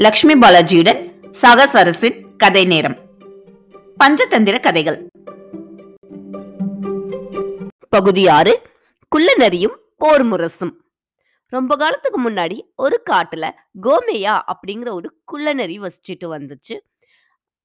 லக்ஷ்மி பாலாஜியுடன் சாகசரசின் கதை நேரம். பஞ்சதந்திர கதைகள். பகுதி ஆறு குள்ளநரியும் போர் முரசும். ரொம்ப காலத்துக்கு முன்னாடி ஒரு காட்டுல கோமையா அப்படிங்கிற ஒரு குள்ளநரி வசிச்சுட்டு வந்துச்சு.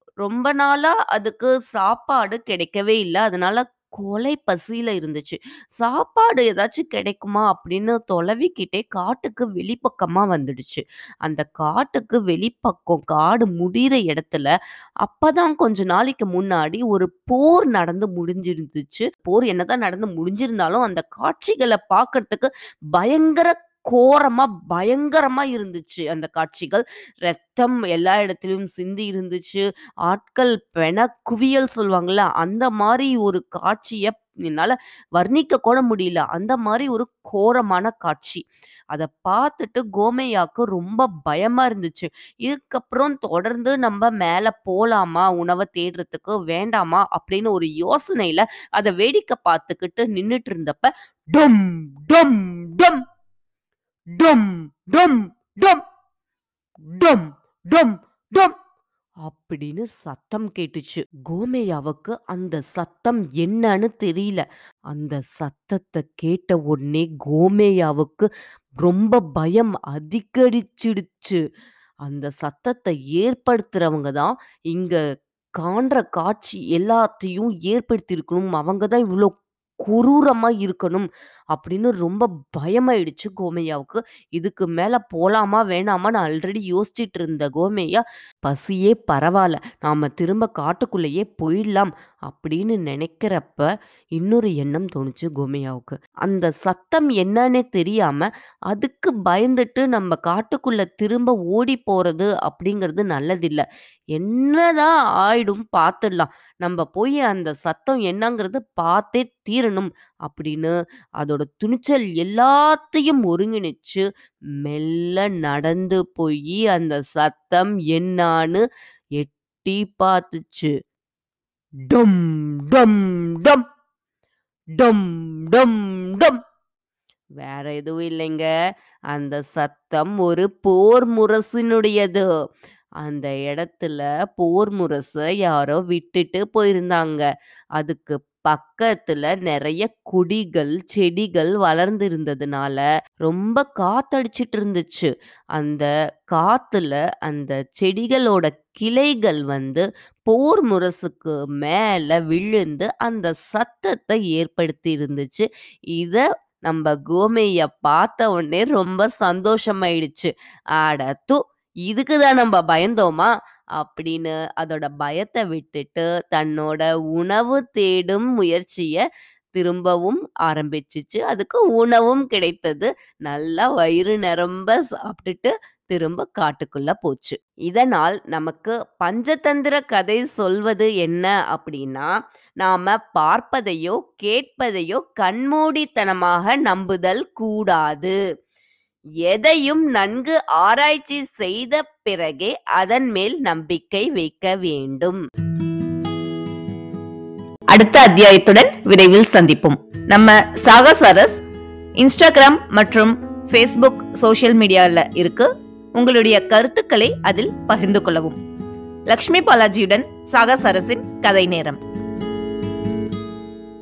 ரொம்ப நாளா அதுக்கு சாப்பாடு கிடைக்கவே இல்லை. அதனால கொலை பசியில இருந்துச்சு. சாப்பாடு ஏதாச்சும் கிடைக்குமா? அப்படின்னு தொலைவிக்கிட்டே காட்டுக்கு வெளிப்பக்கமா வந்துடுச்சு. அந்த காட்டுக்கு வெளிப்பக்கம் காடு முடிகிற இடத்துல அப்பதான் கொஞ்ச நாளைக்கு முன்னாடி ஒரு போர் நடந்து முடிஞ்சிருந்துச்சு. போர் என்னதான் நடந்து முடிஞ்சிருந்தாலும் அந்த காட்சிகளை பார்க்கறதுக்கு பயங்கர கோரமா பயங்கரமா இருந்துச்சு அந்த காட்சிகள். ரத்தம் எல்லா இடத்துலயும் சிந்தி இருந்துச்சு. ஆட்கள் பெண குவியல் சொல்லுவாங்கல்ல அந்த மாதிரி ஒரு காட்சியை என்னால வர்ணிக்க கூட முடியல. அந்த மாதிரி ஒரு கோரமான காட்சி. அதை பார்த்துட்டு கோமையாக்கு ரொம்ப பயமா இருந்துச்சு. இதுக்கப்புறம் தொடர்ந்து நம்ம மேல போலாமா உணவை தேடுறதுக்கு வேண்டாமா அப்படின்னு ஒரு யோசனையில அதை வேடிக்கை பார்த்துக்கிட்டு நின்றுட்டு இருந்தப்ப டும் டும் டும் டம் டம் டம் டம் டம் டம் அப்படின்னு சத்தம் கேட்டுச்சு. கோமேயாவுக்கு அந்த சத்தம் என்னன்னு தெரியல. அந்த சத்தத்தை கேட்ட உடனே கோமேயாவுக்கு ரொம்ப பயம் அதிகரிச்சிடுச்சு. அந்த சத்தத்தை ஏற்படுத்துறவங்க தான் இங்க காண்ற காட்சி எல்லாத்தையும் ஏற்படுத்தியிருக்கணும். அவங்க தான் இவ்வளோ குரூரமாக இருக்கணும். அப்படின்னு ரொம்ப பயமாயிடுச்சு கோமையாவுக்கு. இதுக்கு மேல போலாமா வேணாமா நான் ஆல்ரெடி யோசிச்சிட்டு இருந்த கோமையா பசியே பரவாயில்ல நாம திரும்ப காட்டுக்குள்ளேயே போயிடலாம் அப்படின்னு நினைக்கிறப்ப இன்னொரு எண்ணம் தோணுச்சு கோமையாவுக்கு. அந்த சத்தம் என்னன்னே தெரியாம அதுக்கு பயந்துட்டு நம்ம காட்டுக்குள்ள திரும்ப ஓடி போறது அப்படிங்கிறது நல்லதில்லை. என்னதான் ஆயிடும் பார்த்துடலாம் நம்ம போய் அந்த சத்தம் என்னங்கிறது பார்த்தே தீரணும் அப்படின்னு அதோட துணிச்சல் எல்லாத்தையும் ஒருங்கிணைச்சு மெல்ல நடந்து போய் அந்த சத்தம் என்னான்னு எட்டி பார்த்துச்சு. டம் டம் டம் டம் டம் டம். வேற எதுவும் இல்லைங்க. அந்த சத்தம் ஒரு போர் முரசினுடையது. அந்த இடத்துல போர் முரசை யாரோ விட்டுட்டு போயிருந்தாங்க. அதுக்கு பக்கத்துல நிறைய கொடிகள் செடிகள் வளர்ந்து இருந்ததுனால ரொம்ப காத்தடிச்சிட்டு இருந்துச்சு. அந்த காத்துல அந்த செடிகளோட கிளைகள் வந்து போர் முரசுக்கு மேல விழுந்து அந்த சத்தத்தை ஏற்படுத்தி இருந்துச்சு. இத நம்ம கோமைய பார்த்த உடனே ரொம்ப சந்தோஷமாயிடுச்சு. ஆட தூ இதுக்கு தான் நம்ம பயந்தோமா? அப்படின்னு அதோட பயத்தை விட்டுட்டு தன்னோட உணவு தேடும் முயற்சிய திரும்பவும் ஆரம்பிச்சிச்சு. அதுக்கு உணவும் கிடைத்தது. நல்லா வயிறு நிரம்ப சாப்பிட்டுட்டு திரும்ப காட்டுக்குள்ள போச்சு. இதனால் நமக்கு பஞ்சதந்திர கதை சொல்வது என்ன அப்படின்னா நாம பார்ப்பதையோ கேட்பதையோ கண்மூடித்தனமாக நம்புதல் கூடாது. எதையும் நன்கு ஆராய்ச்சி செய்த பிறகே அதன் மேல் நம்பிக்கை வைக்க வேண்டும். அடுத்த அத்தியாயத்துடன் விரைவில் சந்திப்போம். நம்ம சாகசரஸ் இன்ஸ்டாகிராம் மற்றும் ஃபேஸ்புக் சோஷியல் மீடியாவில் இருக்கு. உங்களுடைய கருத்துக்களை அதில் பகிர்ந்து கொள்ளவும். லக்ஷ்மி பாலாஜியுடன் சாகசரஸின் கதை நேரம்.